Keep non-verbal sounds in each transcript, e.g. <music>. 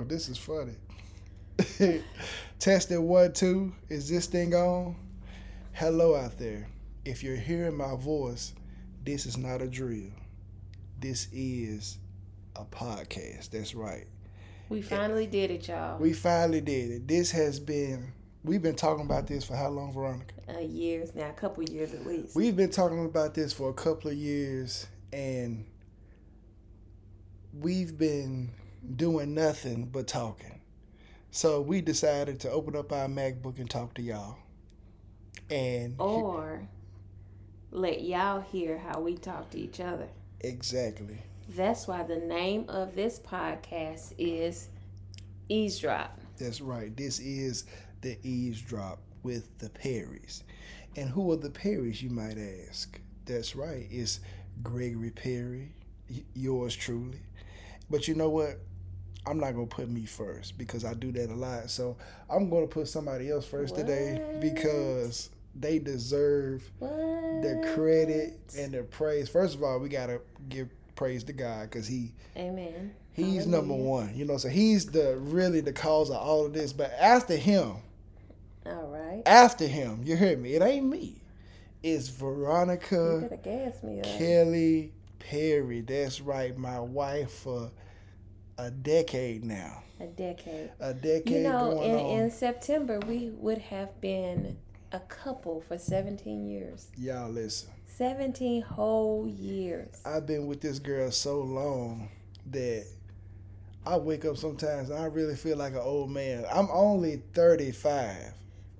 This is funny. <laughs> Testing one, two. Is this thing on? Hello out there. If you're hearing my voice, this is not a drill. This is a podcast. That's right. We finally did it, y'all. We finally did it. This has been, we've been talking about this for how long, Veronica? Uh, years now, a couple years at least. We've been talking about this for a couple of years, and we've been doing nothing but talking. So we decided to open up our MacBook and talk to y'all. And or let y'all hear how we talk to each other. exactly. That's why the name of this podcast is Eavesdrop. That's right. This is the eavesdrop with the Perrys. And who are the Perrys, you might ask? That's right. It's Gregory Perry, yours truly. But you know what? I'm not going to put me first because I do that a lot. So I'm going to put somebody else first today because they deserve What? the credit and the praise. First of all, we got to give praise to God because he Amen. He's number one. You know, so he's the really the cause of all of this. But after him, All right. after him, you hear me? It ain't me. It's Veronica better gas me up. Kelly Perry. That's right, my wife for a decade now. A decade. A decade You know, in, on. in September, we would have been a couple for 17 years. Y'all listen. 17 whole years. I've been with this girl so long that I wake up sometimes and I really feel like an old man. I'm only 35.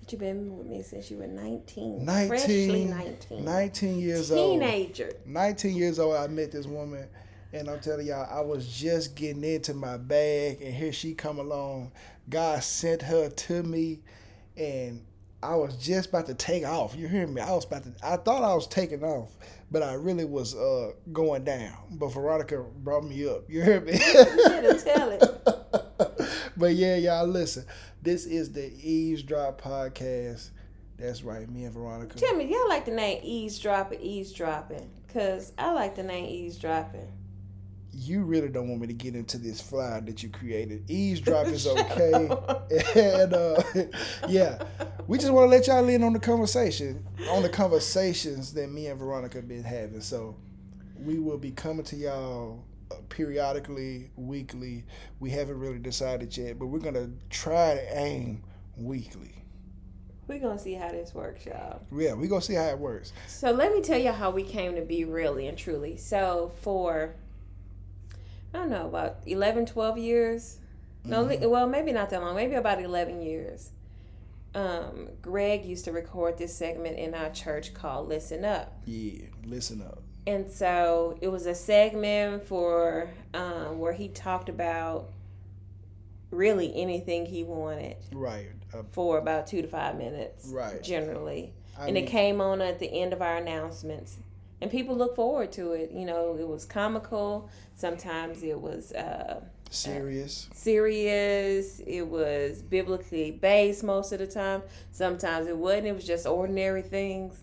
But you've been with me since you were 19. 19, Freshly 19. 19 years old. Teenager. 19 years old, I met this woman, and I'm telling y'all, I was just getting into my bag, and here she come along. God sent her to me, and I was just about to take off. You hear me? I was about to. I thought I was taking off, but I really was uh, going down. But Veronica brought me up. You hear me? You tell it. <laughs> but yeah, y'all listen. This is the Eavesdrop podcast. That's right, me and Veronica. Tell me, y'all like the name eavesdropper, eavesdropping? Because I like the name eavesdropping. You really don't want me to get into this fly that you created. Eavesdrop is <laughs> okay. and uh, <laughs> yeah, we just want to let y'all in on the conversation, on the conversations that me and Veronica have been having. So we will be coming to y'all uh, periodically, weekly. We haven't really decided yet, but we're gonna try to aim weekly. We're going to see how this works, y'all. Yeah, we gonna see how it works. So let me tell you how we came to be really and truly. So for, I don't know, about 11, 12 years. No, li- well, maybe not that long. Maybe about 11 years. Um, Greg used to record this segment in our church called Listen Up. Yeah, listen up. And so it was a segment for um, where he talked about really anything he wanted Right, uh, for about two to five minutes, Right. generally. I and mean- it came on at the end of our announcements. And people look forward to it. You know, it was comical. Sometimes it was uh, serious. serious. It was biblically based most of the time. Sometimes it wasn't. It was just ordinary things.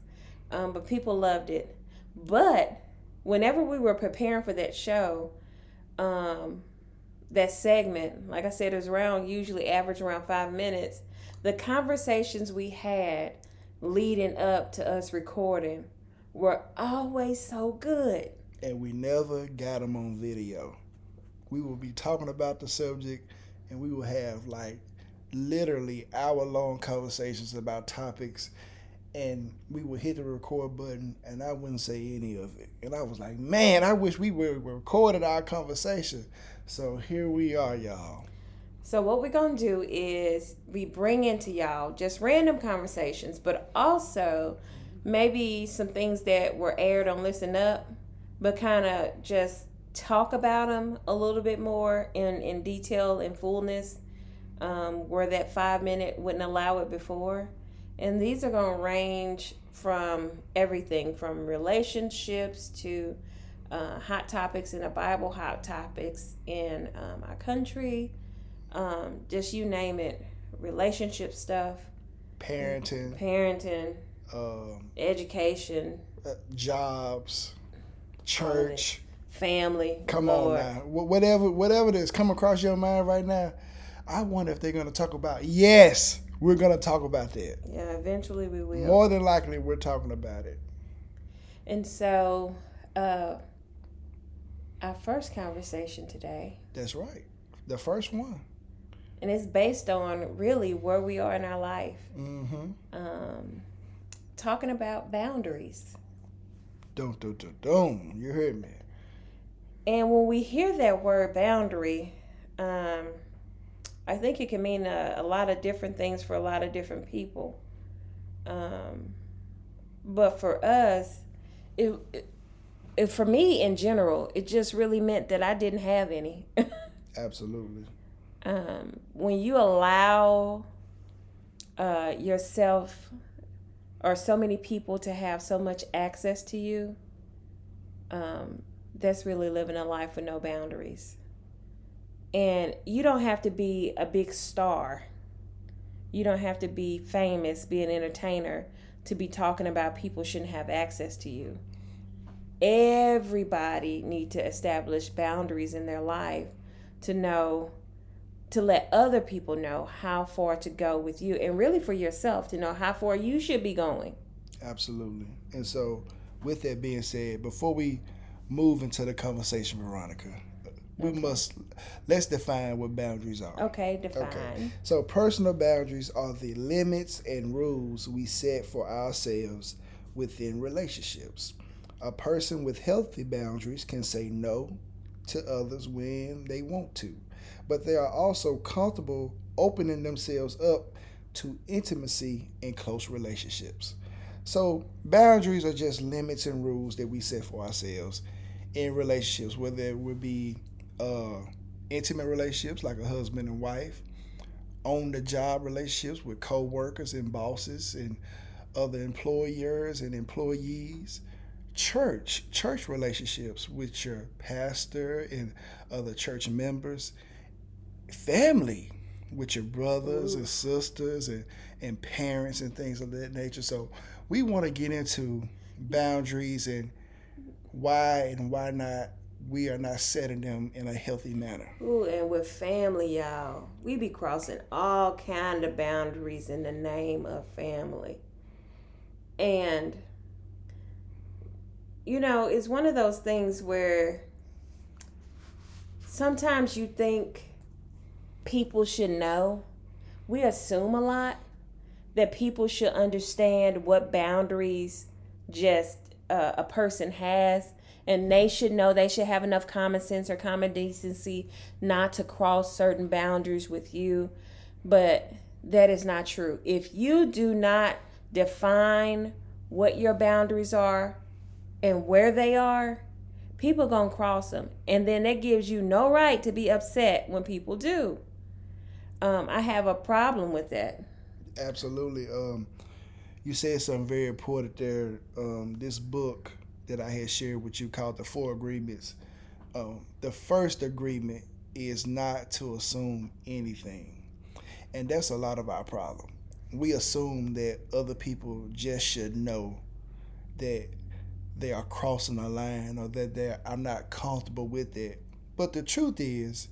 Um, but people loved it. But whenever we were preparing for that show, um, that segment, like I said, it was around usually average around five minutes. The conversations we had leading up to us recording were always so good. and we never got them on video. We will be talking about the subject, and we will have like literally hour long conversations about topics, and we would hit the record button, and I wouldn't say any of it. And I was like, man, I wish we would recorded our conversation. So here we are, y'all. So what we're gonna do is we bring into y'all just random conversations, but also maybe some things that were aired on Listen Up, but kind of just talk about them a little bit more in in detail and fullness, um, where that five minute wouldn't allow it before. And these are gonna range from everything from relationships to uh, hot topics in the Bible, hot topics in um, our country, um, just you name it, relationship stuff, Parenting, parenting, um, education, uh, jobs, church, family. Come Lord. on now. Whatever whatever that's come across your mind right now, I wonder if they're gonna talk about yes, we're gonna talk about that. Yeah, eventually we will. More than likely we're talking about it. And so, uh, our first conversation today, That's right. The first one. and it's based on really where we are in our life, Mm-hmm. um, talking about boundaries. Don't do do don't. You heard me. And when we hear that word boundary, um, I think it can mean a, a lot of different things for a lot of different people. Um, but for us, it, it, it, for me in general, it just really meant that I didn't have any. <laughs> Absolutely. um, when you allow uh, yourself or so many people to have so much access to you, um, that's really living a life with no boundaries. And you don't have to be a big star. You don't have to be famous, be an entertainer to be talking about people shouldn't have access to you. Everybody need to establish boundaries in their life to know to let other people know how far to go with you and really for yourself to know how far you should be going. Absolutely. And so, with that being said, before we move into the conversation, Veronica, we must let's define what boundaries are. Okay, define. Okay. So, personal boundaries are the limits and rules we set for ourselves within relationships. A person with healthy boundaries can say no to others when they want to, but they are also comfortable opening themselves up to intimacy and close relationships. So, boundaries are just limits and rules that we set for ourselves in relationships, whether it would be uh, intimate relationships like a husband and wife, on the job relationships with co workers and bosses and other employers and employees, church, church relationships with your pastor and other church members, family with your brothers and sisters and, and parents and things of that nature. So we want to get into boundaries and why and why not we are not setting them in a healthy manner. Ooh, and with family, y'all, we be crossing all kind of boundaries in the name of family. And you know, it's one of those things where sometimes you think people should know. We assume a lot that people should understand what boundaries just uh, a person has and they should know they should have enough common sense or common decency not to cross certain boundaries with you. But that is not true. If you do not define what your boundaries are and where they are people gonna cross them and then that gives you no right to be upset when people do um, i have a problem with that Absolutely. Um, you said something very important there. Um, this book that I had shared with you called The Four Agreements. Um, the first agreement is not to assume anything. And that's a lot of our problem. We assume that other people just should know that they are crossing a line or that they are I'm not comfortable with it. But the truth is,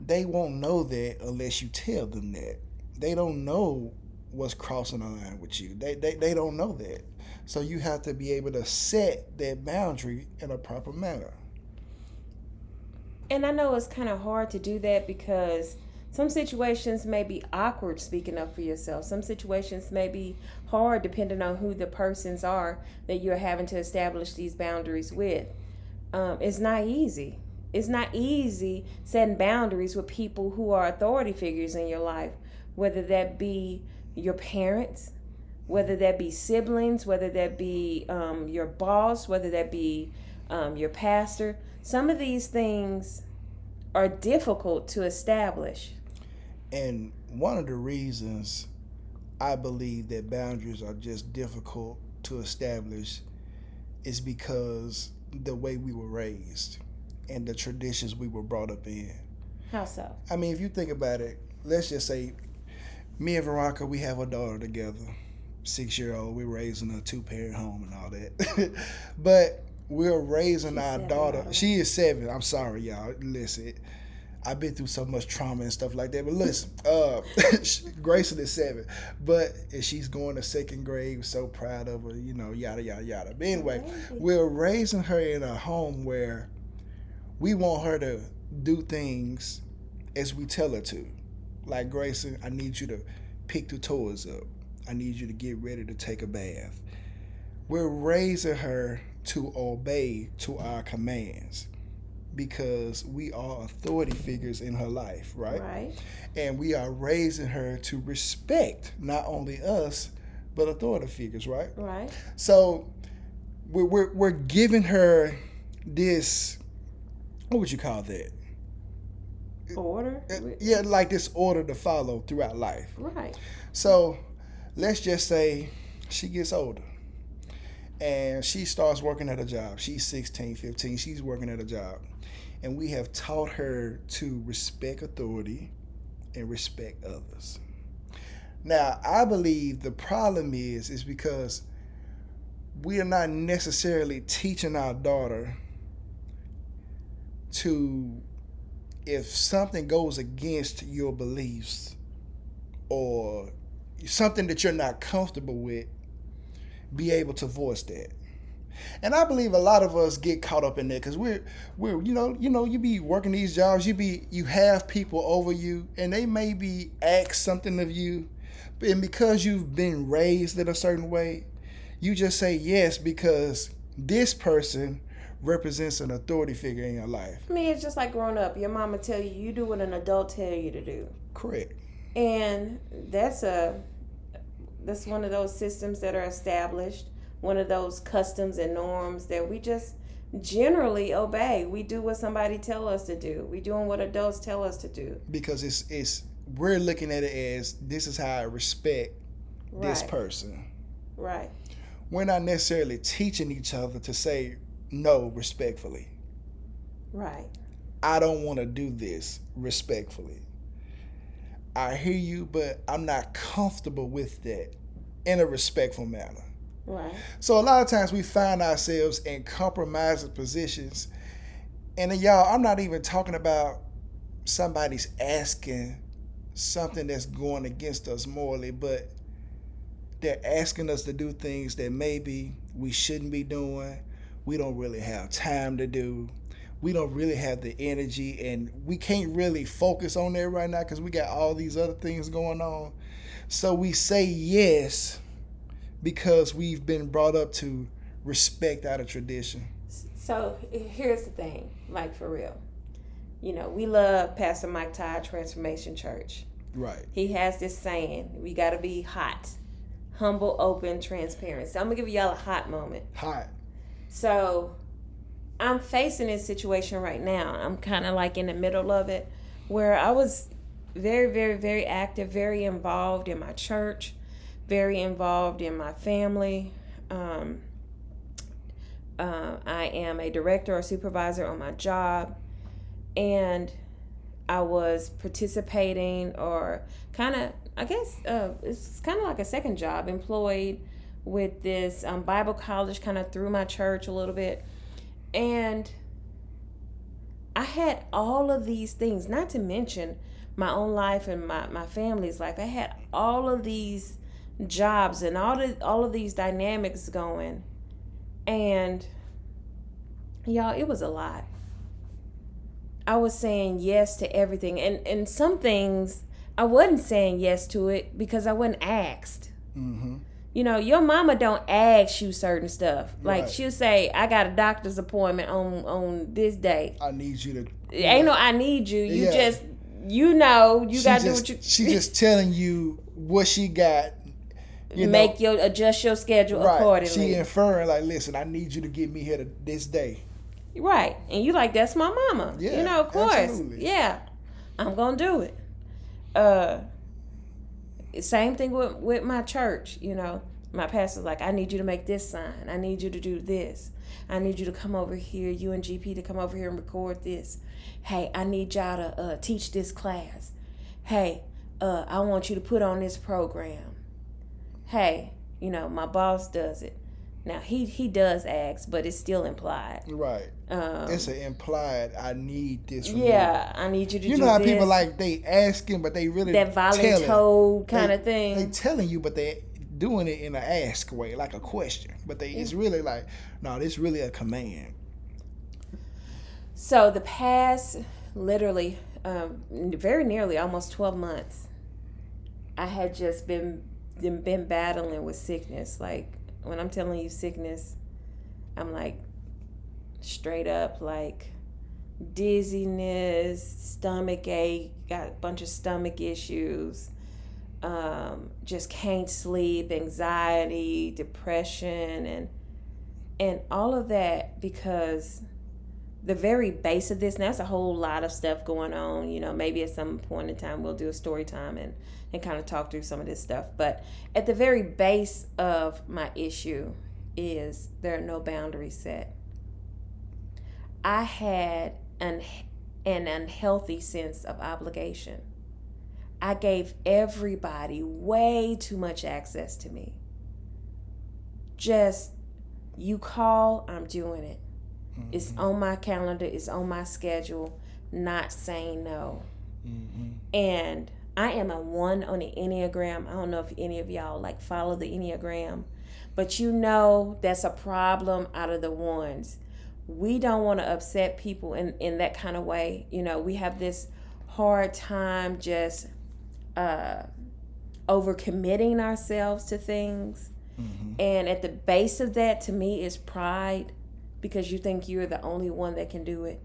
they won't know that unless you tell them that they don't know what's crossing the line with you. They, they they don't know that. So you have to be able to set that boundary in a proper manner. And I know it's kind of hard to do that because some situations may be awkward speaking up for yourself. Some situations may be hard depending on who the persons are that you're having to establish these boundaries with. Um, it's not easy. It's not easy setting boundaries with people who are authority figures in your life, whether that be your parents, whether that be siblings, whether that be um, your boss, whether that be um, your pastor. Some of these things are difficult to establish. And one of the reasons I believe that boundaries are just difficult to establish is because the way we were raised and the traditions we were brought up in. How so? I mean, if you think about it, let's just say me and Veronica, we have a daughter together, six year old. We're raising a two parent home and all that. <laughs> but we're raising She's our seven, daughter. She is seven. I'm sorry, y'all. Listen, I've been through so much trauma and stuff like that. But listen, uh, <laughs> Grayson is seven, but she's going to second grade. We're so proud of her. You know, yada yada yada. But anyway, we're raising her in a home where we want her to do things as we tell her to. Like Grayson, I need you to pick the toys up. I need you to get ready to take a bath. We're raising her to obey to our commands because we are authority figures in her life, right? Right. And we are raising her to respect not only us, but authority figures, right? Right. So we're, we're, we're giving her this, what would you call that? Order. Yeah, like this order to follow throughout life. Right. So let's just say she gets older and she starts working at a job. She's 16, 15, she's working at a job. And we have taught her to respect authority and respect others. Now, I believe the problem is is because we are not necessarily teaching our daughter to if something goes against your beliefs or something that you're not comfortable with, be able to voice that. And I believe a lot of us get caught up in that because we're we're you know you know you be working these jobs you be you have people over you and they may be ask something of you, and because you've been raised in a certain way, you just say yes because this person represents an authority figure in your life. I mean, it's just like growing up. Your mama tell you you do what an adult tell you to do, Correct. and that's a that's one of those systems that are established. One of those customs and norms that we just generally obey. We do what somebody tell us to do. We doing what adults tell us to do. because it's it's we're looking at it as this is how I respect this person. Right. We're not necessarily teaching each other to say no respectfully. Right. I don't want to do this respectfully. I hear you, but I'm not comfortable with that in a respectful manner. Right. So a lot of times we find ourselves in compromising positions. And then y'all, I'm not even talking about somebody's asking something that's going against us morally, but they're asking us to do things that maybe we shouldn't be doing. We don't really have time to do. We don't really have the energy, and we can't really focus on that right now because we got all these other things going on. So we say yes because we've been brought up to respect out of tradition. So here's the thing, like for real. You know, we love Pastor Mike Todd Transformation Church. Right. He has this saying, we got to be hot, humble, open, transparent. So I'm going to give y'all a hot moment. Hot. So I'm facing this situation right now. I'm kind of like in the middle of it where I was very, very, very active, very involved in my church, very involved in my family. Um, uh, I am a director or supervisor on my job, and I was participating or kind of, I guess, uh, it's kind of like a second job, employed with this um, Bible college kind of through my church a little bit. And I had all of these things, not to mention my own life and my, my family's life. I had all of these jobs and all the all of these dynamics going. And y'all, it was a lot. I was saying yes to everything. And and some things I wasn't saying yes to it because I wasn't asked. Mm-hmm. You know, your mama don't ask you certain stuff. Like Right. she'll say, "I got a doctor's appointment on on this day." I need you to. It ain't no, I need you. You Yeah. just, you know, you she gotta do what you. She just telling you what she got. You make know, your adjust your schedule right. accordingly. She inferring like, listen, I need you to get me here to this day. Right. And you like, that's my mama. Yeah, you know, of course. absolutely. Yeah. I'm gonna do it. Uh same thing with, with my church, you know. My pastor's like, I need you to make this sign. I need you to do this. I need you to come over here, you and GP to come over here and record this. Hey, I need y'all to uh, teach this class. Hey, uh, I want you to put on this program. Hey, you know, my boss does it. Now he he does ask, but it's still implied. Right. Um, It's an implied. I need this. Yeah, I need you to. You. you know how this, people like they asking, but they really that telling. voluntold kind They- of thing. They telling you, but they doing it in an ask way, like a question. But they it's really like, no, this really a command. So the past, literally, um, very nearly almost twelve months, I had just been, been battling with sickness. Like when I'm telling you sickness, I'm like straight up like dizziness, stomach ache, got a bunch of stomach issues. Um, just can't sleep, anxiety, depression, and and all of that because the very base of this, and that's a whole lot of stuff going on. You know, maybe at some point in time we'll do a story time and, and kind of talk through some of this stuff. But at the very base of my issue is there are no boundaries set. I had an, an unhealthy sense of obligation. I gave everybody way too much access to me. Just, you call, I'm doing it. It's on my calendar, it's on my schedule, not saying no. Mm-hmm. And I am a one on the Enneagram. I don't know if any of y'all like follow the Enneagram, but you know that's a problem out of the ones. We don't want to upset people in, in that kind of way. You know, we have this hard time just uh, overcommitting ourselves to things. Mm-hmm. And at the base of that, to me, is pride because you think you're the only one that can do it.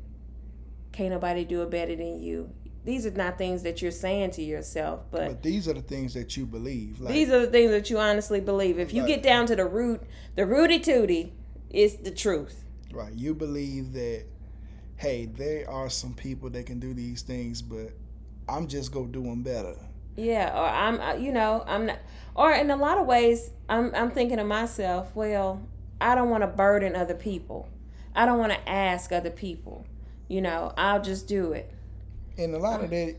Can't nobody do it better than you. These are not things that you're saying to yourself, but, But these are the things that you believe. Like, these are the things that you honestly believe. If you Right. get down to the root, the rooty tooty is the truth. Right. You believe that, hey, there are some people that can do these things, but I'm just gonna do them better. Yeah, or I'm, you know, I'm not, or in a lot of ways, I'm, I'm thinking to myself, well, I don't want to burden other people. I don't want to ask other people. You know, I'll just do it. And a lot of that,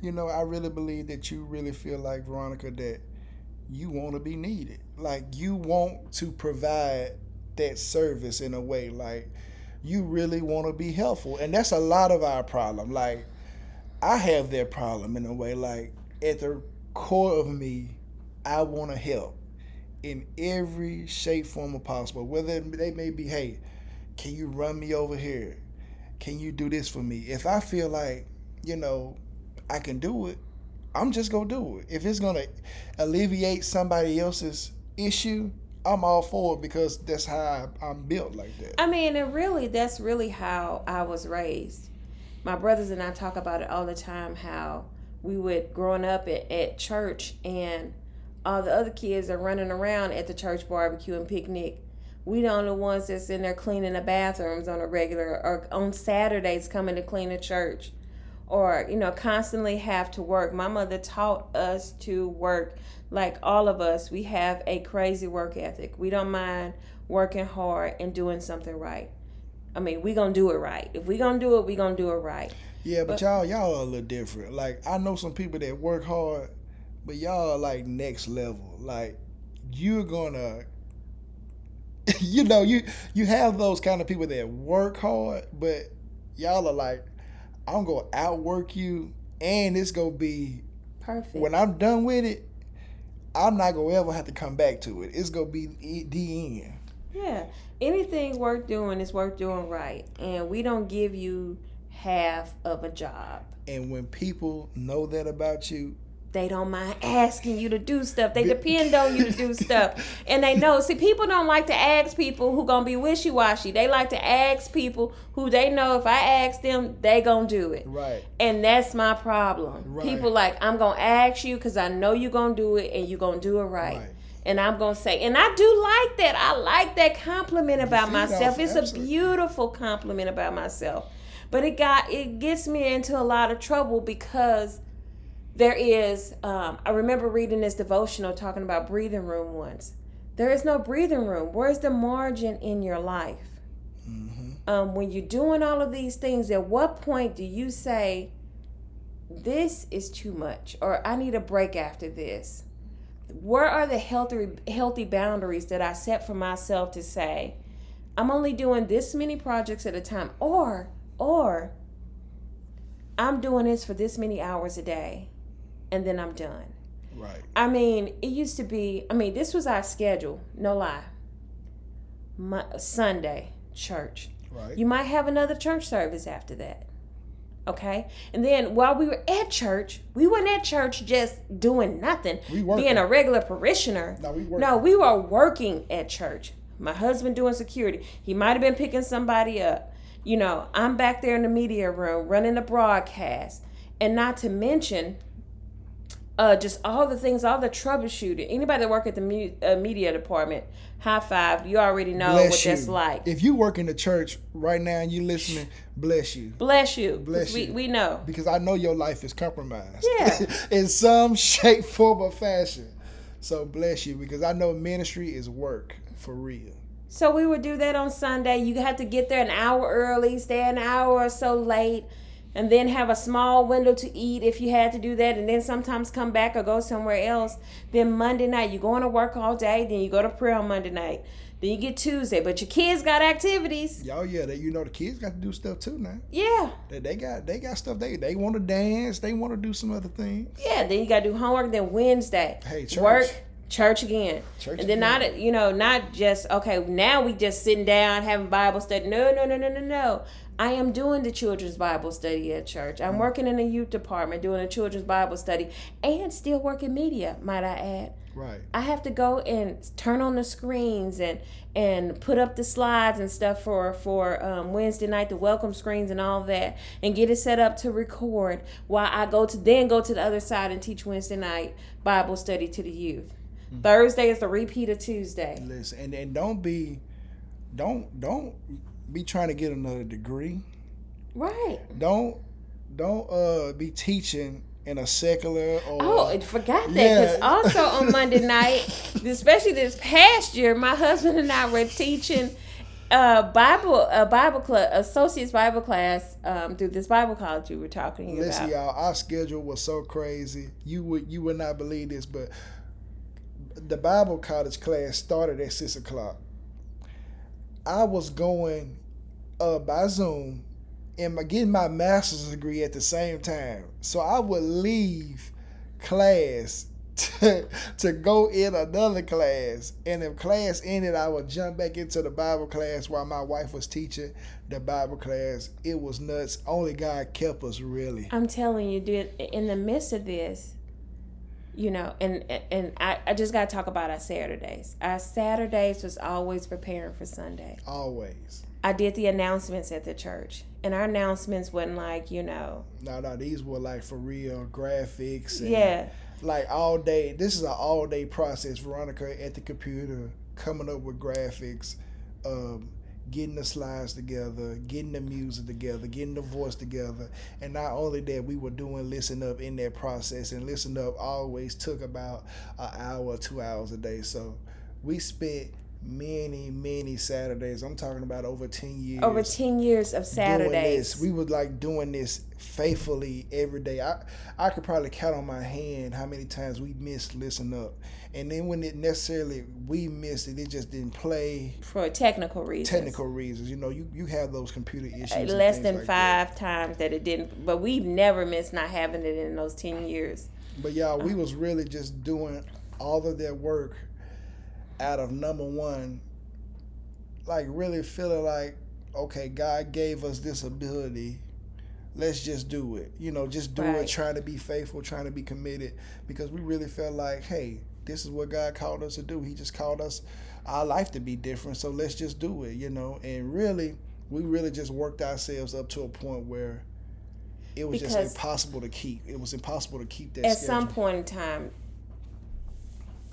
you know, I really believe that you really feel like Veronica that you want to be needed. Like you want to provide that service in a way. Like you really want to be helpful, and that's a lot of our problem. Like I have that problem in a way. Like at the core of me, I want to help in every shape, form, or possible. Whether they may be, hey, can you run me over here? Can you do this for me? If I feel like you know, I can do it, I'm just gonna do it. If it's gonna alleviate somebody else's issue, I'm all for it because that's how I'm built like that. I mean, and really, that's really how I was raised. My brothers and I talk about it all the time how we would, growing up at, at church, and all the other kids are running around at the church barbecue and picnic. We the only ones that's in there cleaning the bathrooms on a regular, or on Saturdays coming to clean the church, or, you know, constantly have to work. My mother taught us to work like all of us. We have a crazy work ethic. We don't mind working hard and doing something right. I mean, we gonna do it right. If we gonna do it, we gonna do it right. Yeah, but, But- y'all y'all are a little different. Like I know some people that work hard, but y'all are like next level. Like you're gonna <laughs> you know, you you have those kind of people that work hard, but y'all are like, I'm gonna outwork you and it's gonna be Perfect. when I'm done with it, I'm not gonna ever have to come back to it. It's gonna be the end. Yeah. Anything worth doing is worth doing right. And we don't give you half of a job. And when people know that about you, They don't mind asking you to do stuff. They depend on you to do <laughs> stuff. And they know. See, people don't like to ask people who gonna be wishy washy. They like to ask people who they know if I ask them, they gonna do it. right? And that's my problem. Right. People like, I'm gonna ask you because I know you're gonna do it and you're gonna do it right. Right. And I'm gonna say, and I do like that. I like that compliment about myself. It's absolutely. a beautiful compliment about myself. But it got it gets me into a lot of trouble because there is um, I remember reading this devotional talking about breathing room once. There is no breathing room. Where's the margin in your life? hmm um, when you're doing all of these things, at what point do you say, this is too much, or I need a break after this? where are the healthy healthy boundaries that I set for myself to say, I'm only doing this many projects at a time, or or I'm doing this for this many hours a day, and then I'm done. Right. I mean, it used to be. I mean, this was our schedule. No lie. My, Sunday church. Right. You might have another church service after that. Okay? And then while we were at church, we weren't at church just doing nothing, We being a regular parishioner. No, we. No, we were working at church. My husband doing security. He might have been picking somebody up. You know, I'm back there in the media room running the broadcast. And not to mention, uh, just all the things, all the troubleshooting. Anybody that work at the mu- uh, media department, high five. You already know bless what you. that's like. If you work in the church right now and you listening, bless you. Bless you. Bless we, you. we know. Because I know your life is compromised. Yeah. <laughs> in some shape, form, or fashion. So bless you because I know ministry is work for real. So we would do that on Sunday. You had to get there an hour early, stay an hour or so late, and then have a small window to eat if you had to do that, and then sometimes come back or go somewhere else. Then Monday night, you're going to work all day, then you go to prayer on Monday night. Then you get Tuesday, but your kids got activities. Y'all, yeah, they, you know the kids got to do stuff too now. Yeah, They, they got they got stuff they they want to dance. They want to do some other things. yeah. Then you got to do homework. Then Wednesday, Hey, church. work, church again, Church and then again. not you know not just okay. Now we just sitting down having Bible study. No, no, no, no, no, no. I am doing the children's Bible study at church. I'm working in the youth department doing a children's Bible study and still working media. Might I add? Right. I have to go and turn on the screens and and put up the slides and stuff for for um, Wednesday night, the welcome screens and all that, and get it set up to record. While I go to then go to the other side and teach Wednesday night Bible study to the youth. Thursday is the repeat of Tuesday. Listen, and and don't be, don't don't be trying to get another degree. Right. Don't don't uh be teaching in a secular or Oh, I forgot that because Yeah. also on <laughs> Monday night, especially this past year, my husband and I were teaching a Bible a Bible club associates Bible class um, through this Bible college we were talking Listen, about. y'all, our schedule was so crazy. You would you would not believe this, but the Bible college class started at six o'clock. I was going uh, by Zoom and my, getting my master's degree at the same time. So I would leave class <laughs> to, to go in another class. And if class ended, I would jump back into the Bible class while my wife was teaching the Bible class. It was nuts. Only God kept us really. I'm telling you, dude, in the midst of this, you know, and and I, I just gotta talk about our Saturdays. Our Saturdays was always preparing for Sunday. Always. I did the announcements at the church, and our announcements wasn't like, you know, No, no, these were like for real graphics. And yeah, Like all day. This is an all day process. Veronica at the computer coming up with graphics, um, getting the slides together, getting the music together, getting the voice together. And not only that, we were doing listen up in that process. And listen up always took about an hour two hours a day. So we spent many, many Saturdays. I'm talking about over 10 years over ten years of Saturdays. We was like doing this faithfully every day. I I could probably count on my hand how many times we missed listen up. And then when it necessarily we missed it, it just didn't play for technical reasons. technical reasons. You know, you, you have those computer issues. Less than like that. five times that it didn't, but we've never missed not having it in those ten years. But y'all, we was really just doing all of that work out of number one, like really feeling like, okay, God gave us this ability. Let's just do it. You know, just do Right. it, trying to be faithful, trying to be committed, because we really felt like, hey, this is what God called us to do. He just called us our life to be different. So let's just do it, you know. And really, we really just worked ourselves up to a point where it was Because- just impossible to keep. It was impossible to keep that At schedule. some point in time,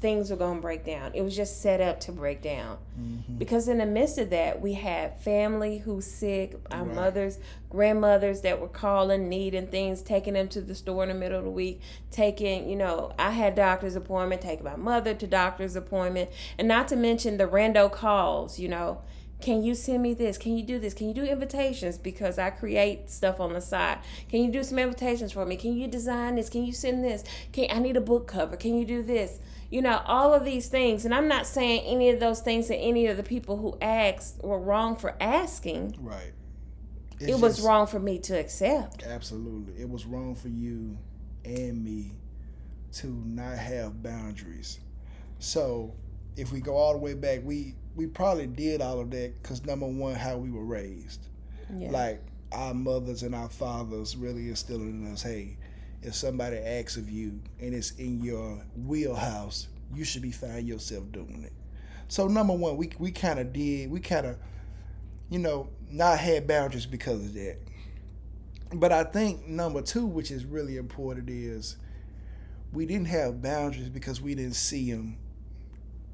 things were going to break down. It was just set up to break down. Mm-hmm. Because in the midst of that, we had family who's sick, our Right. mothers, grandmothers that were calling, needing things, taking them to the store in the middle of the week, taking, you know, I had doctor's appointment, taking my mother to doctor's appointment, and not to mention the rando calls, you know, Can you send me this? Can you do this? Can you do invitations? Because I create stuff on the side. Can you do some invitations for me? Can you design this? Can you send this? Can I need a book cover? Can you do this? You know, all of these things. And I'm not saying any of those things that any of the people who asked were wrong for asking. Right. It's it was just, wrong for me to accept. Absolutely. It was wrong for you and me to not have boundaries. So if we go all the way back, we we probably did all of that because number one, how we were raised. Yeah. Like our mothers and our fathers really instilling in us, hey, if somebody asks of you and it's in your wheelhouse, you should be finding yourself doing it. So number one, we we kind of did, we kind of, you know, not had boundaries because of that. But I think number two, which is really important, is we didn't have boundaries because we didn't see them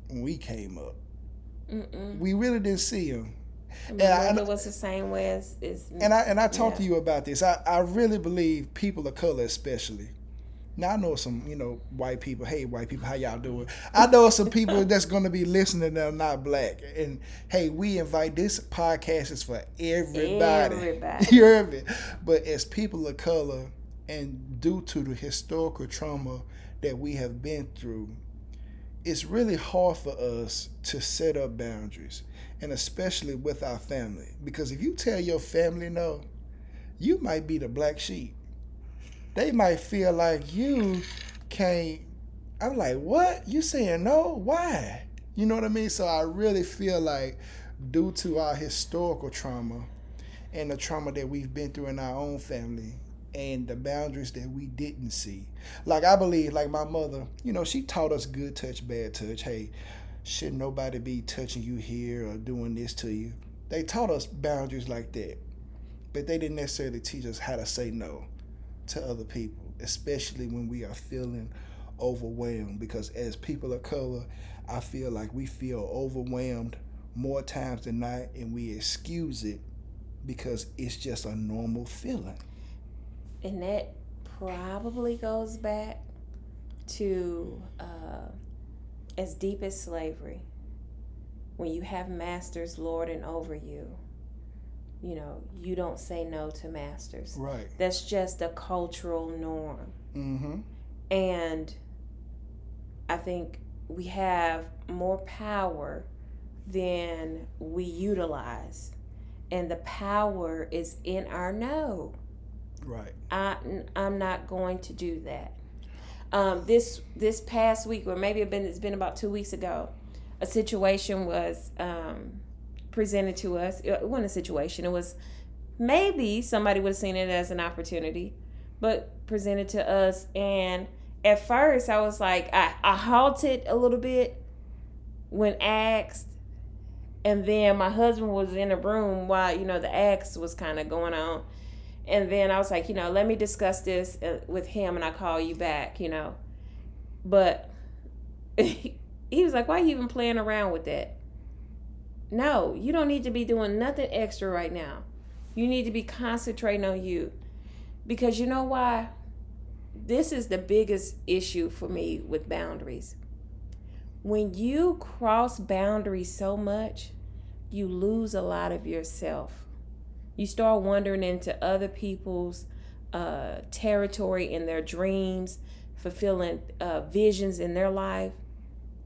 when we came up. Mm-mm. We really didn't see them. And I, was the same way as, as and I and I talked yeah. to you about this. I, I really believe people of color, especially. Now I know some, you know, white people. Hey, white people, how y'all doing? I know some people <laughs> that's going to be listening that are not black. And hey, we invite this podcast is for everybody. Everybody. <laughs> you heard me? But as people of color, and due to the historical trauma that we have been through, it's really hard for us to set up boundaries, and especially with our family. Because if you tell your family no, you might be the black sheep. They might feel like you can't. I'm like, what? You saying no? Why? You know what I mean? So I really feel like, due to our historical trauma and the trauma that we've been through in our own family, and the boundaries that we didn't see. Like I believe, like my mother, you know, she taught us good touch, bad touch. Hey, should nobody be touching you here or doing this to you? They taught us boundaries like that, but they didn't necessarily teach us how to say no to other people, especially when we are feeling overwhelmed. Because as people of color, I feel like we feel overwhelmed more times than not, and we excuse it because it's just a normal feeling and that probably goes back to uh, as deep as slavery. When you have masters lording over you, you know, you don't say no to masters. Right. That's just a cultural norm. Mm-hmm. And I think we have more power than we utilize. And the power is in our no. Right. I I'm not going to do that. Um, this this past week, or maybe it been it's been about two weeks ago, a situation was um, presented to us. It wasn't a situation. It was maybe somebody would have seen it as an opportunity, but presented to us. And at first, I was like, I, I halted a little bit when asked, and then my husband was in the room while you know the ask was kind of going on and then I was like, you know, let me discuss this uh, with him and I call you back, you know. But <laughs> he was like, why are you even playing around with that? No, you don't need to be doing nothing extra right now. You need to be concentrating on you. Because you know why? This is the biggest issue for me with boundaries. When you cross boundaries so much, you lose a lot of yourself you start wandering into other people's uh, territory in their dreams, fulfilling uh, visions in their life,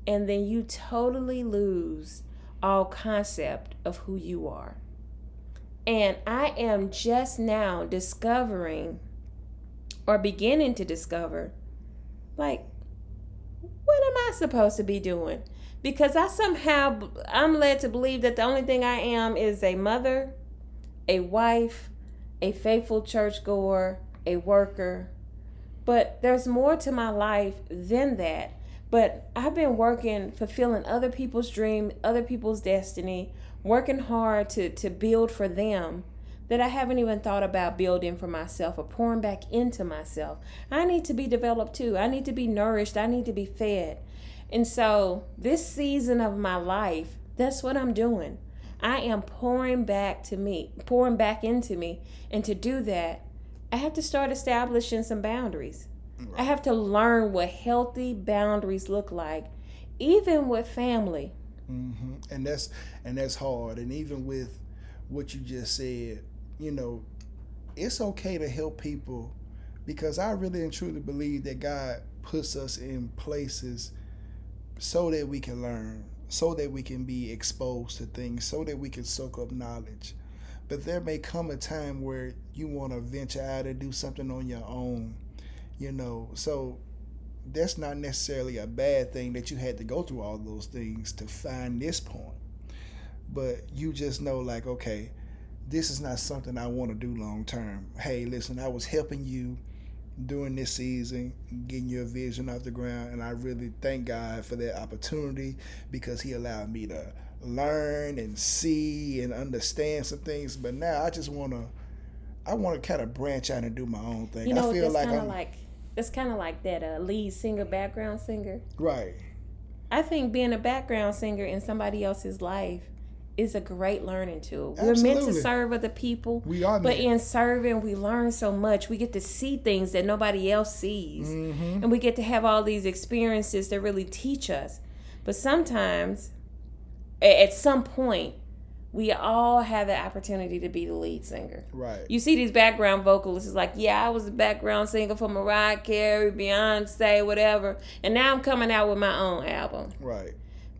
and then you totally lose all concept of who you are. And I am just now discovering or beginning to discover like what am I supposed to be doing? Because I somehow I'm led to believe that the only thing I am is a mother, a wife, a faithful churchgoer, a worker. But there's more to my life than that. But I've been working, fulfilling other people's dream, other people's destiny, working hard to, to build for them that I haven't even thought about building for myself or pouring back into myself. I need to be developed too. I need to be nourished. I need to be fed. And so, this season of my life, that's what I'm doing. I am pouring back to me, pouring back into me. And to do that, I have to start establishing some boundaries. Right. I have to learn what healthy boundaries look like, even with family. Mm-hmm. And that's and that's hard. And even with what you just said, you know, it's okay to help people because I really and truly believe that God puts us in places so that we can learn, so that we can be exposed to things, so that we can soak up knowledge. But there may come a time where you want to venture out and do something on your own, you know. So that's not necessarily a bad thing that you had to go through all those things to find this point. But you just know, like, okay, this is not something I want to do long term. Hey, listen, I was helping you during this season, getting your vision off the ground, and I really thank God for that opportunity because He allowed me to learn and see and understand some things. But now I just want to, I want to kind of branch out and do my own thing. You know, I feel that's like kind I'm of like it's kind of like that uh, lead singer, background singer. right. I think being a background singer in somebody else's life is a great learning tool. We're meant to serve other people, We are, but in serving, we learn so much. We get to see things that nobody else sees, Mm-hmm. and we get to have all these experiences that really teach us. But sometimes, at some point, we all have the opportunity to be the lead singer. Right. You see these background vocalists is like, yeah, I was a background singer for Mariah Carey, Beyonce, whatever, and now I'm coming out with my own album Right.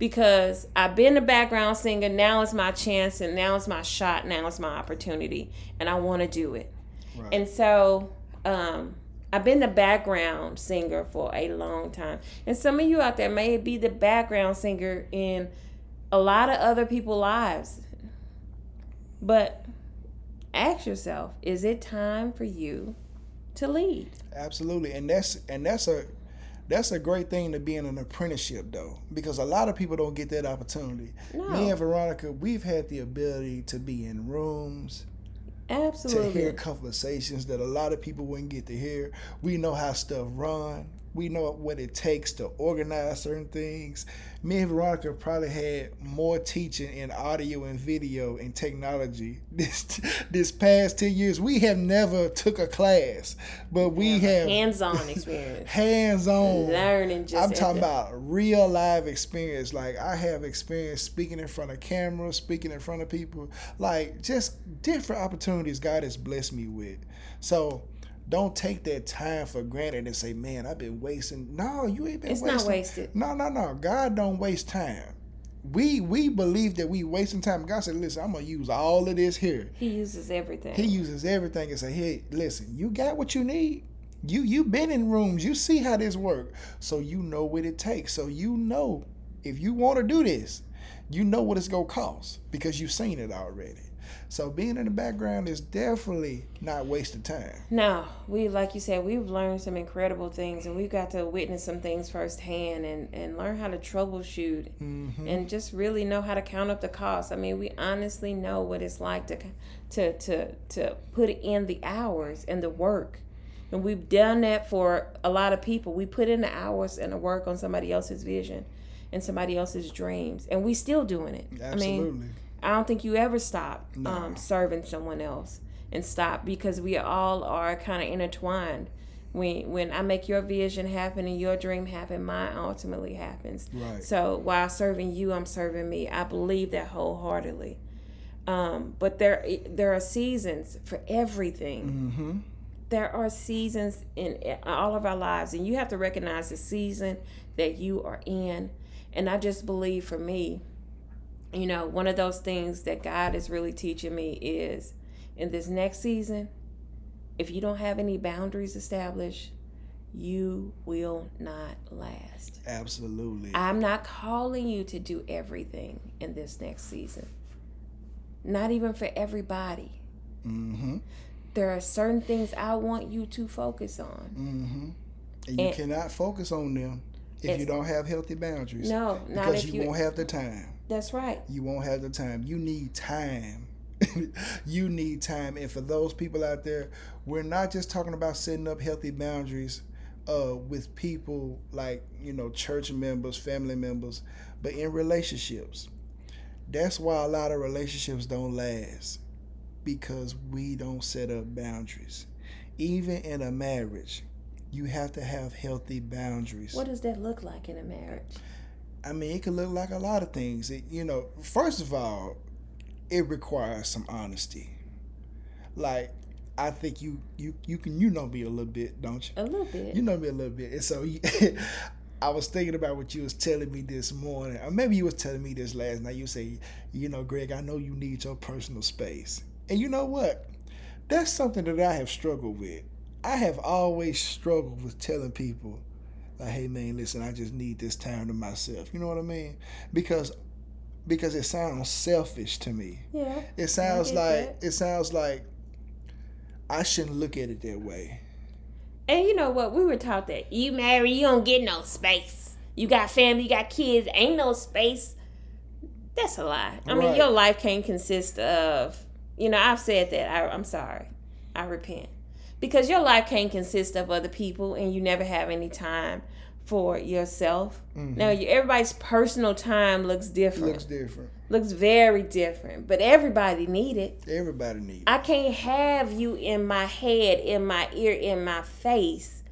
Because I've been a background singer. Now it's my chance, and now it's my shot. Now it's my opportunity, and I want to do it. Right. And so, um, I've been the background singer for a long time, and some of you out there may be the background singer in a lot of other people's lives. But ask yourself: Is it time for you to lead? Absolutely, and that's and that's a that's a great thing to be in an apprenticeship though, because a lot of people don't get that opportunity. No, Me and Veronica, we've had the ability to be in rooms absolutely to hear conversations that a lot of people wouldn't get to hear. We know how stuff run. We know what it takes to organize certain things. Me and Veronica probably had more teaching in audio and video and technology <laughs> this this past ten years. We have never took a class, but we have hands-on <laughs> experience, hands on. learning. Just I'm talking the- about real live experience. Like I have experience speaking in front of cameras, speaking in front of people. Like just different opportunities God has blessed me with. So don't take that time for granted and say, "Man, I've been wasting." No, you ain't been It's wasting. not wasted. No, no, no. God don't waste time. We we believe that we wasting time. God said, "Listen, I'm gonna use all of this here." He uses everything. He uses everything and say, "Hey, listen, you got what you need. You you been in rooms. You see how this work, so you know what it takes. So you know if you want to do this, you know what it's gonna cost because you've seen it already. So being in the background is definitely not wasting time. No, we like you said, we've learned some incredible things, and we've got to witness some things firsthand, and and learn how to troubleshoot, Mm-hmm. and just really know how to count up the costs. I mean, we honestly know what it's like to to to to put in the hours and the work, and we've done that for a lot of people. We put in the hours and the work on somebody else's vision, and somebody else's dreams, and we still doing it. I mean, Absolutely. I don't think you ever stop No. um, serving someone else and stop because we all are kind of intertwined. When when I make your vision happen and your dream happen, mine ultimately happens. Right. So while serving you, I'm serving me. I believe that wholeheartedly. Um, but there there are seasons for everything. Mm-hmm. There are seasons in all of our lives, and you have to recognize the season that you are in. And I just believe for me, you know, one of those things that God is really teaching me is in this next season, if you don't have any boundaries established, you will not last. Absolutely. I'm not calling you to do everything in this next season. Not even for everybody. mm-hmm. There are certain things I want you to focus on. Mm-hmm. And you And- cannot focus on them if you don't have healthy boundaries. No, not because if you you. won't have the time. That's right. you won't have the time. You need time. <laughs> you need time. And for those people out there, we're not just talking about setting up healthy boundaries uh, with people like, you know, church members, family members, but in relationships. That's why a lot of relationships don't last because we don't set up boundaries. Even in a marriage, you have to have healthy boundaries. What does that look like in a marriage? I mean, it could look like a lot of things. It, you know, first of all, it requires some honesty. Like, I think you you you can you know me a little bit, don't you? A little bit. You know me a little bit, and so <laughs> I was thinking about what you was telling me this morning, or maybe you was telling me this last night. You say, you know, Greg, I know you need your personal space, and you know what? That's something that I have struggled with. I have always struggled with telling people, like, hey man, listen, I just need this time to myself. You know what I mean? Because because it sounds selfish to me. Yeah. It sounds like it sounds like I shouldn't look at it that way. And you know what? We were taught that you marry, you don't get no space. You got family, you got kids, ain't no space. That's a lie. I mean, your life can't consist of, you know, I've said that. I, I'm sorry. I repent. Because your life can't consist of other people and you never have any time for yourself. Now, you, everybody's personal time looks different. looks different. looks very different, but everybody need it. Everybody needs. I can't have you in my head, in my ear, in my face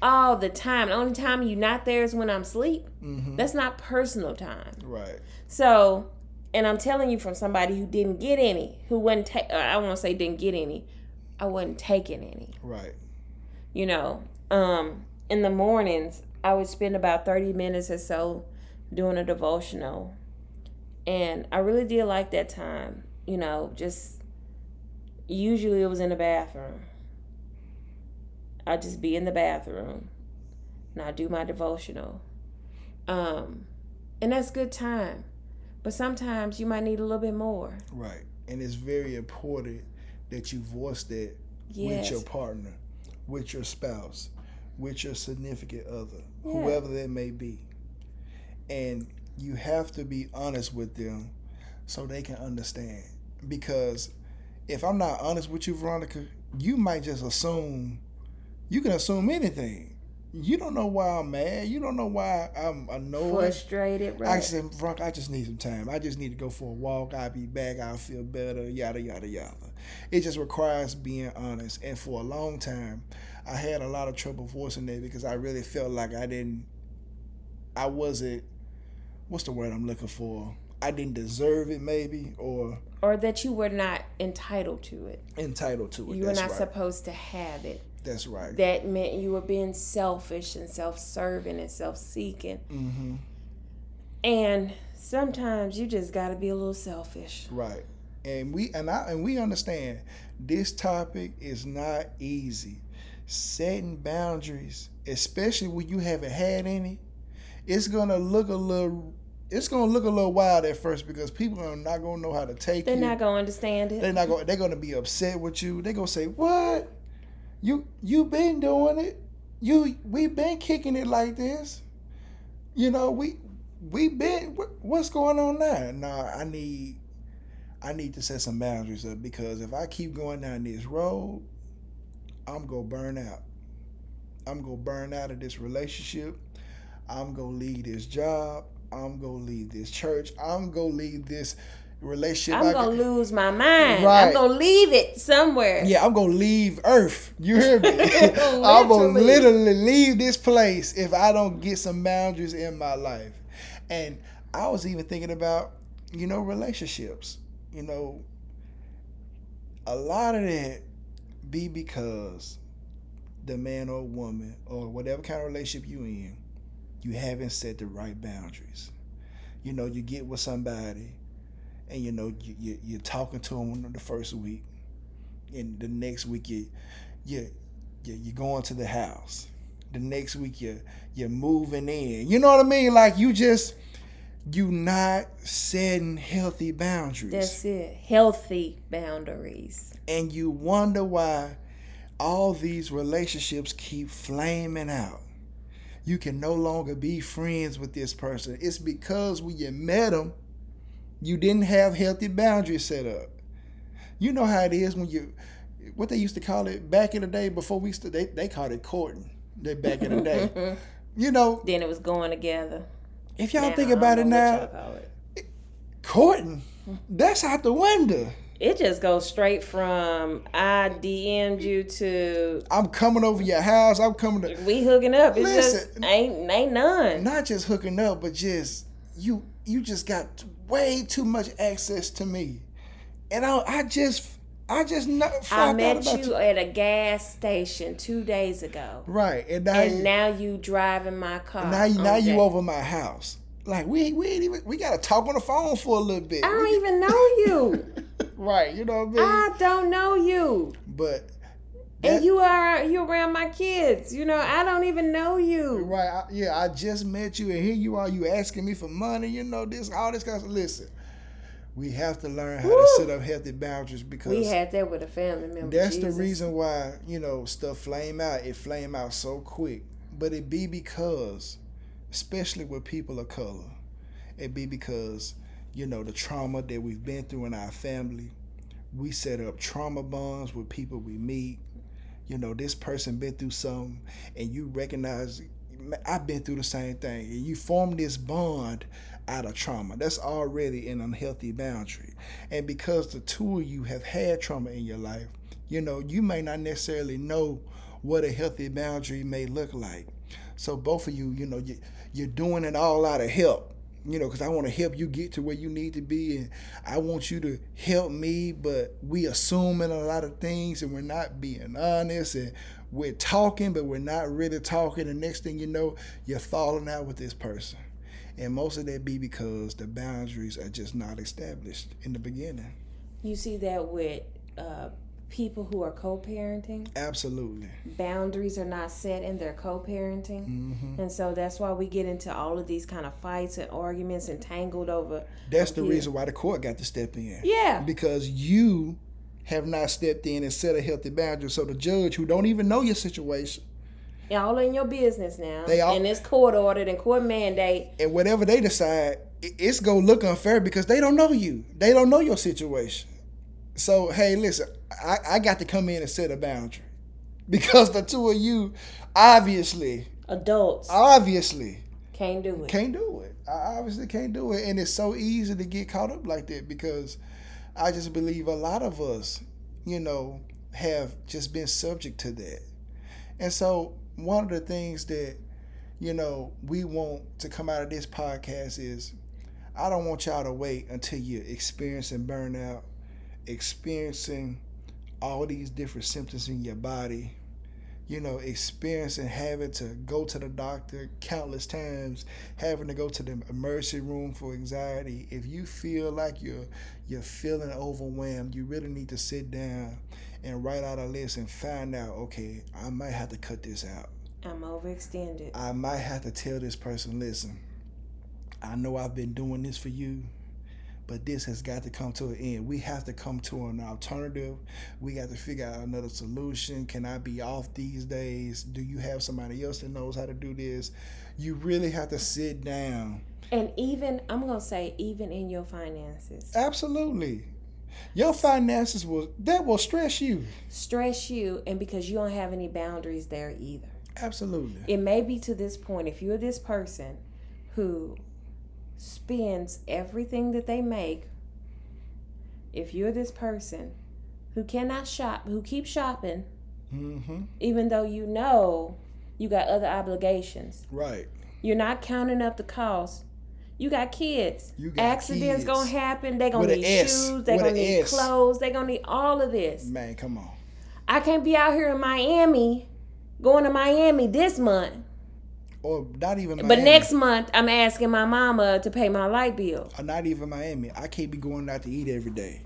all the time. The only time you're not there is when I'm asleep. hmm That's not personal time. Right. So, and I'm telling you from somebody who didn't get any, who wasn't, ta- uh, I won't say didn't get any, I wasn't taking any. Right. You know, um, in the mornings, I would spend about 30 minutes or so doing a devotional. And I really did like that time. You know, just usually it was in the bathroom. I'd just be in the bathroom and I do my devotional. Um, and that's good time. But sometimes you might need a little bit more. Right. And it's very important that you voice that Yes. with your partner, with your spouse, with your significant other, Yeah. whoever that may be. And you have to be honest with them so they can understand. Because if I'm not honest with you, Veronica, you might just assume you can assume anything. You don't know why I'm mad. You don't know why I'm annoyed. Frustrated, I right? said, Frank, I just need some time. I just need to go for a walk. I'll be back. I'll feel better. Yada yada yada. It just requires being honest. And for a long time, I had a lot of trouble voicing that because I really felt like I didn't. I wasn't. What's the word I'm looking for? I didn't deserve it, maybe, or or that you were not entitled to it. entitled to it. You were not right. supposed to have it. That's right. That meant you were being selfish and self serving and self seeking. mm-hmm. And sometimes you just got to be a little selfish. Right. And we and I and we understand this topic is not easy. Setting boundaries, especially when you haven't had any, it's gonna look a little it's gonna look a little wild at first because people are not gonna know how to take it. They're you. not going to understand it. they're not gonna they're gonna be upset with you. They're gonna say, What? You you been doing it? You we've been kicking it like this. You know, we we been what's going on now? Nah, I need I need to set some boundaries up because if I keep going down this road, I'm gonna burn out. I'm gonna burn out of this relationship. I'm gonna leave this job. I'm gonna leave this church. I'm gonna leave this relationship. I'm got- to lose my mind. Right. I'm to leave it somewhere. yeah, I'm gonna leave Earth. You hear me? <laughs> I'm gonna literally leave this place if I don't get some boundaries in my life. And I was even thinking about, you know, relationships. You know, a lot of that be because the man or woman or whatever kind of relationship you in, you haven't set the right boundaries. You know, you get with somebody, and you know you, you you're talking to them the first week, and the next week you you you you're going to the house. The next week you you're moving in. You know what I mean? Like you just you not setting healthy boundaries That's it. Healthy boundaries. and you wonder why all these relationships keep flaming out. You can no longer be friends with this person. It's because when you met them, you didn't have healthy boundaries set up. You know how it is when you, what they used to call it back in the day before we, st- they, they called it courting. They back in the day. <laughs> you know, then it was going together. if y'all Now, think about it now, it. courting, that's out the window. it just goes straight from I DM'd you to I'm coming over your house. I'm coming to. we hooking up. It's Listen. just ain't ain't none. Not just hooking up, but just you. You just got way too much access to me, and I, I just, I just not I met about you at a gas station two days ago, Right, and now, and you, now you driving my car. now you, now you over my house. Like we, we ain't even. We gotta talk on the phone for a little bit. I don't even know you. <laughs> Right, you know what I mean. I don't know you. but And you are you around my kids. You know, I don't even know you. Right. I, yeah, I just met you, and here you are. You asking me for money. You know this, all this kind of. Listen, we have to learn how to set up healthy boundaries because We had that with a family member. that's Jesus. the reason why you know stuff flame out. It flame out so quick, but it be because, especially with people of color, it be because you know the trauma that we've been through in our family. We set up trauma bonds with people we meet. You know, this person been through something, and you recognize I've been through the same thing, and you form this bond out of trauma. That's already an unhealthy boundary. And because the two of you have had trauma in your life, you know, you may not necessarily know what a healthy boundary may look like. So both of you, you know, you, you're doing it all out of help. You know, because I want to help you get to where you need to be, and I want you to help me. But we assuming a lot of things, and we're not being honest, and we're talking, but we're not really talking. The next thing you know, you're falling out with this person, and most of that be because the boundaries are just not established in the beginning. You see that with uh, people who are co-parenting. Absolutely. Boundaries are not set in their co-parenting, hmm and so that's why we get into all of these kind of fights and arguments and tangled over. That's the Yeah. reason why the court got to step in. Yeah, Because you have not stepped in and set a healthy boundary. So the judge, who don't even know your situation, all in your business now. They all- and it's court ordered and court mandate. and whatever they decide, it's gonna look unfair because they don't know you. They don't know your situation. So hey, listen, I, I got to come in and set a boundary because the two of you, obviously, Adults obviously, can't do it. can't do it. I obviously can't do it, and it's so easy to get caught up like that because I just believe a lot of us, you know, have just been subject to that. And so one of the things that you know we want to come out of this podcast is I don't want y'all to wait until you're experiencing burnout, experiencing all these different symptoms in your body, you know, experiencing having to go to the doctor countless times, having to go to the emergency room for anxiety. If you feel like you're you're feeling overwhelmed, you really need to sit down and write out a list and find out, okay, I might have to cut this out. I'm overextended. I might have to tell this person, listen, I know I've been doing this for you, but this has got to come to an end. We have to come to an alternative. We got to figure out another solution. Can I be off these days? Do you have somebody else that knows how to do this? You really have to sit down. And even I'm gonna say, even in your finances, Absolutely. Your finances will that will stress you. stress you, and because you don't have any boundaries there either. Absolutely. It may be to this point if you're this person who spends everything that they make. If you're this person who cannot shop, who keeps shopping, Mm-hmm. even though you know you got other obligations, Right. you're not counting up the cost. You got kids. You got Accidents kids. gonna happen. They gonna With need shoes. They With gonna need S. clothes. They gonna need all of this. Man, come on. I can't be out here in Miami, going to Miami this month. Or not even But next month, I'm asking my mama to pay my light bill. Or not even Miami. I can't be going out to eat every day.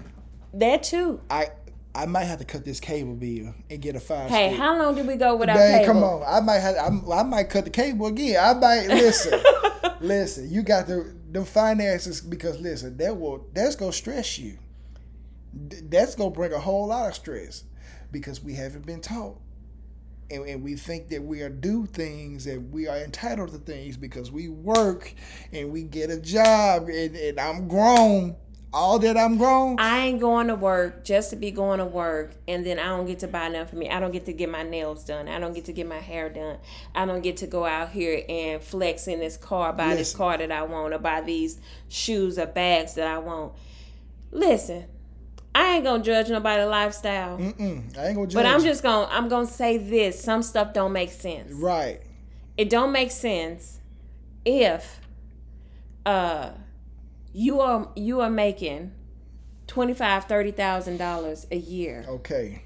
That too. I I might have to cut this cable bill and get a five. Hey, stick. how long did we go without Man, cable? come on. I might have. I'm, I might cut the cable again. I might listen. <laughs> listen, you got the the finances because listen, that will that's gonna stress you. That's gonna bring a whole lot of stress because we haven't been taught. And, and we think that we are do things and we are entitled to things because we work and we get a job and, and I'm grown. All that I'm grown. I ain't going to work just to be going to work, and then I don't get to buy nothing for me. I don't get to get my nails done. I don't get to get my hair done. I don't get to go out here and flex in this car, buy this car that I want, or buy these shoes or bags that I want. Listen, I ain't gonna judge nobody lifestyle. Mm-mm. I ain't gonna judge. But I'm just gonna I'm gonna say this. Some stuff don't make sense. right. It don't make sense if uh you are you are making twenty five thirty thousand dollars a year. Okay.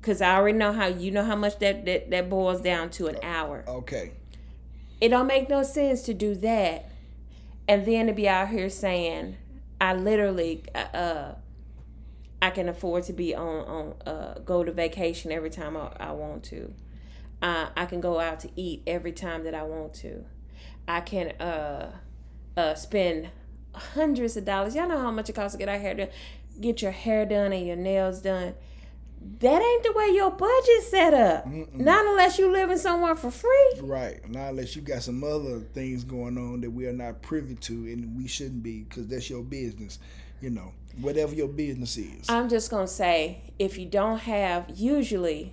Cause I already know how you know how much that, that that boils down to an hour. Okay. It don't make no sense to do that, and then to be out here saying, "I literally, uh, I can afford to be on on uh, go to vacation every time I, I want to. Uh, I can go out to eat every time that I want to. I can uh, uh, spend hundreds of dollars. Y'all know how much it costs to get our hair done, get your hair done and your nails done." That ain't the way your budget's set up. Not unless you living somewhere for free. Right. Not unless you got some other things going on that we are not privy to and we shouldn't be because that's your business. You know, whatever your business is. I'm just gonna say if you don't have usually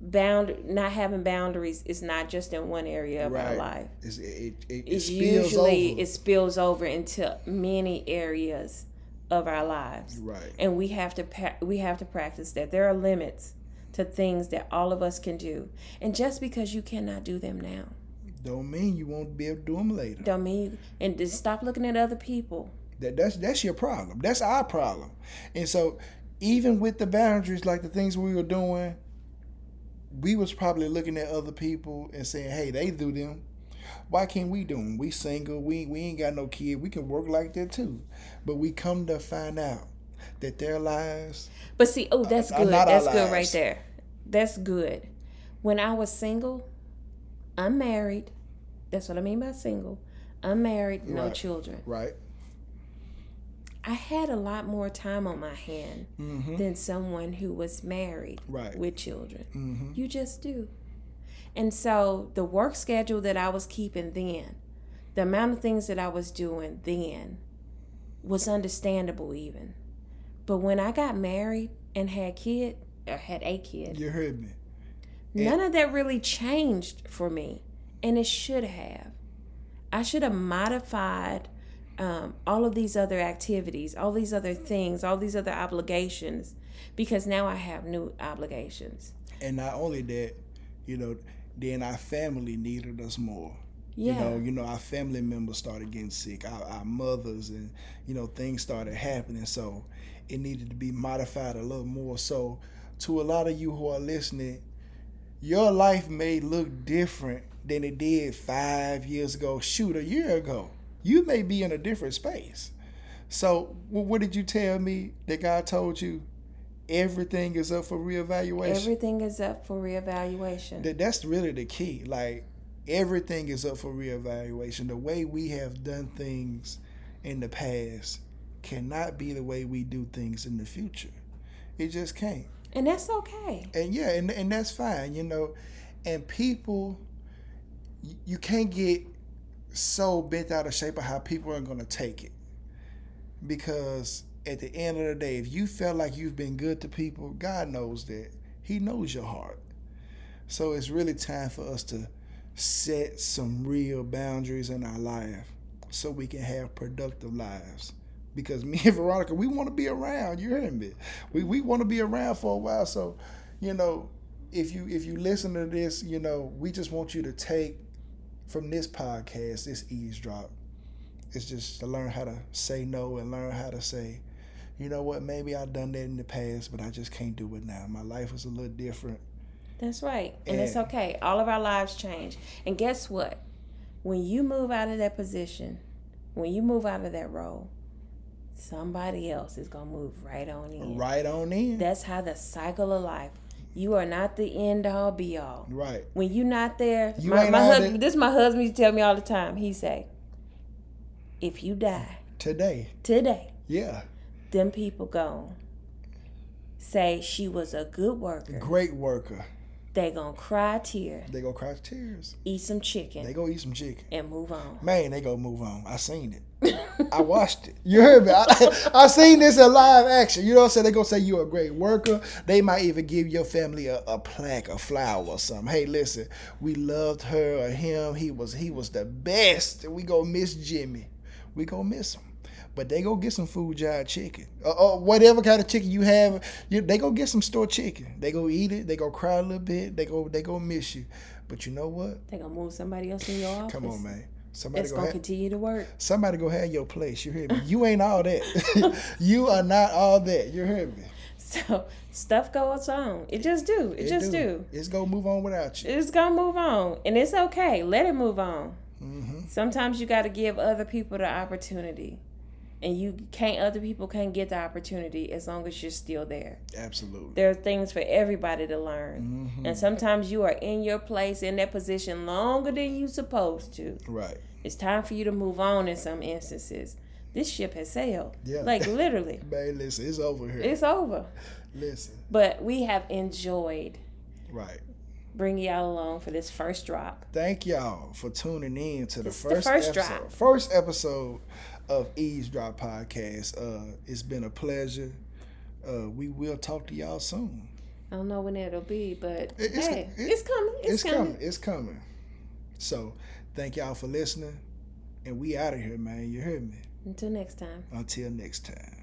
bound not having boundaries is not just in one area of our life. It's, it, it, it It's spills usually over. it spills over into many areas of our lives, right. and we have to we have to practice that. There are limits to things that all of us can do, and just because you cannot do them now, Don't mean you won't be able to do them later. don't mean and just stop looking at other people. That that's that's your problem. That's our problem. And so even with the boundaries, like the things we were doing, we was probably looking at other people and saying, "Hey, they do them. Why can't we do them? We single. We we ain't got no kid. We can work like that too." But we come to find out that their lives. But see, oh, that's Uh, good. not That's good right there. That's good. When I was single, unmarried, that's what I mean by single, unmarried, no Right. children. Right. I had a lot more time on my hand Mm-hmm. than someone who was married Right. with children. Mm-hmm. You just do. And so the work schedule that I was keeping then, the amount of things that I was doing then was understandable even. But when I got married and had kid or had a kid, You heard me. none of that really changed for me. And it should have. I should have modified um, all of these other activities, all these other things, all these other obligations, because now I have new obligations. And not only that, you know, then our family needed us more. Yeah. You know, you know, our family members started getting sick, our, our mothers, and you know, things started happening. So it needed to be modified a little more. So to a lot of you who are listening, your life may look different than it did five years ago. Shoot, a year ago, you may be in a different space. So wh- what did you tell me that God told you? Everything is up for reevaluation. Everything is up for reevaluation. That that's really the key. Like everything is up for reevaluation. The way we have done things in the past cannot be the way we do things in the future. It just can't. And that's okay. And yeah, and and that's fine, you know. And people you can't get so bent out of shape of how people are gonna take it. Because at the end of the day, if you felt like you've been good to people, God knows that. He knows your heart. So it's really time for us to set some real boundaries in our life so we can have productive lives. Because me and <laughs> Veronica, we want to be around. You heard me. We we want to be around for a while. So, you know, if you if you listen to this, you know, we just want you to take from this podcast, this eavesdrop. It's just to learn how to say no and learn how to say, you know what, maybe I've done that in the past, but I just can't do it now. My life is a little different. That's right. And it's okay. All of our lives change. And guess what? When you move out of that position, when you move out of that role, somebody else is going to move right on in. Right on in. That's how the cycle of life. You are not the end all be all. right. When you're not there, You my, my husband, that- this my husband used to tell me all the time. He say, if you die Today. today, Yeah. them people gone. Say she was a good worker. Great worker. They gonna cry tears. tear, They go cry tears. eat some chicken, They go eat some chicken. and move on. Man, they go move on. I seen it. I watched it. You heard me. I, <laughs> I seen this in live action. You know what I'm saying? They gonna say you're a great worker. They might even give your family a, a plaque, a flower, or something. Hey, listen, we loved her or him. He was he was the best. We gonna miss Jimmy. We gonna miss him. but they go get some food jive chicken or, or whatever kind of chicken you have. You, they go get some store chicken. They go eat it. They go cry a little bit. They go they go miss you. But you know what? They gonna move somebody else in your office. Come on, man. Somebody It's go gonna have, continue to work. somebody go have your place. You hear me? You ain't all that. <laughs> you are not all that. You hear me? So stuff goes on. It just do. It, just do. It's gonna move on without you. It's gonna move on, and it's okay. Let it move on. hmm Sometimes you got to give other people the opportunity, and you can't. Other people can't get the opportunity as long as you're still there. Absolutely. There are things for everybody to learn, hmm and sometimes you are in your place in that position longer than you supposed to. Right. It's time for you to move on. In some instances, this ship has sailed. Yeah. Like literally, <laughs> Man, listen, it's over here. it's over. listen. But we have enjoyed Right. bringing y'all along for this first drop. Thank y'all for tuning in to the This is the first, first episode. drop. First episode of Eavesdrop Podcast. Uh, it's been a pleasure. Uh, we will talk to y'all soon. I don't know when that'll be, but It- it's- hey, it- it's coming. It's, It's coming. coming. It's coming. So, thank y'all for listening. And we out of here, man. You hear me? Until next time. Until next time.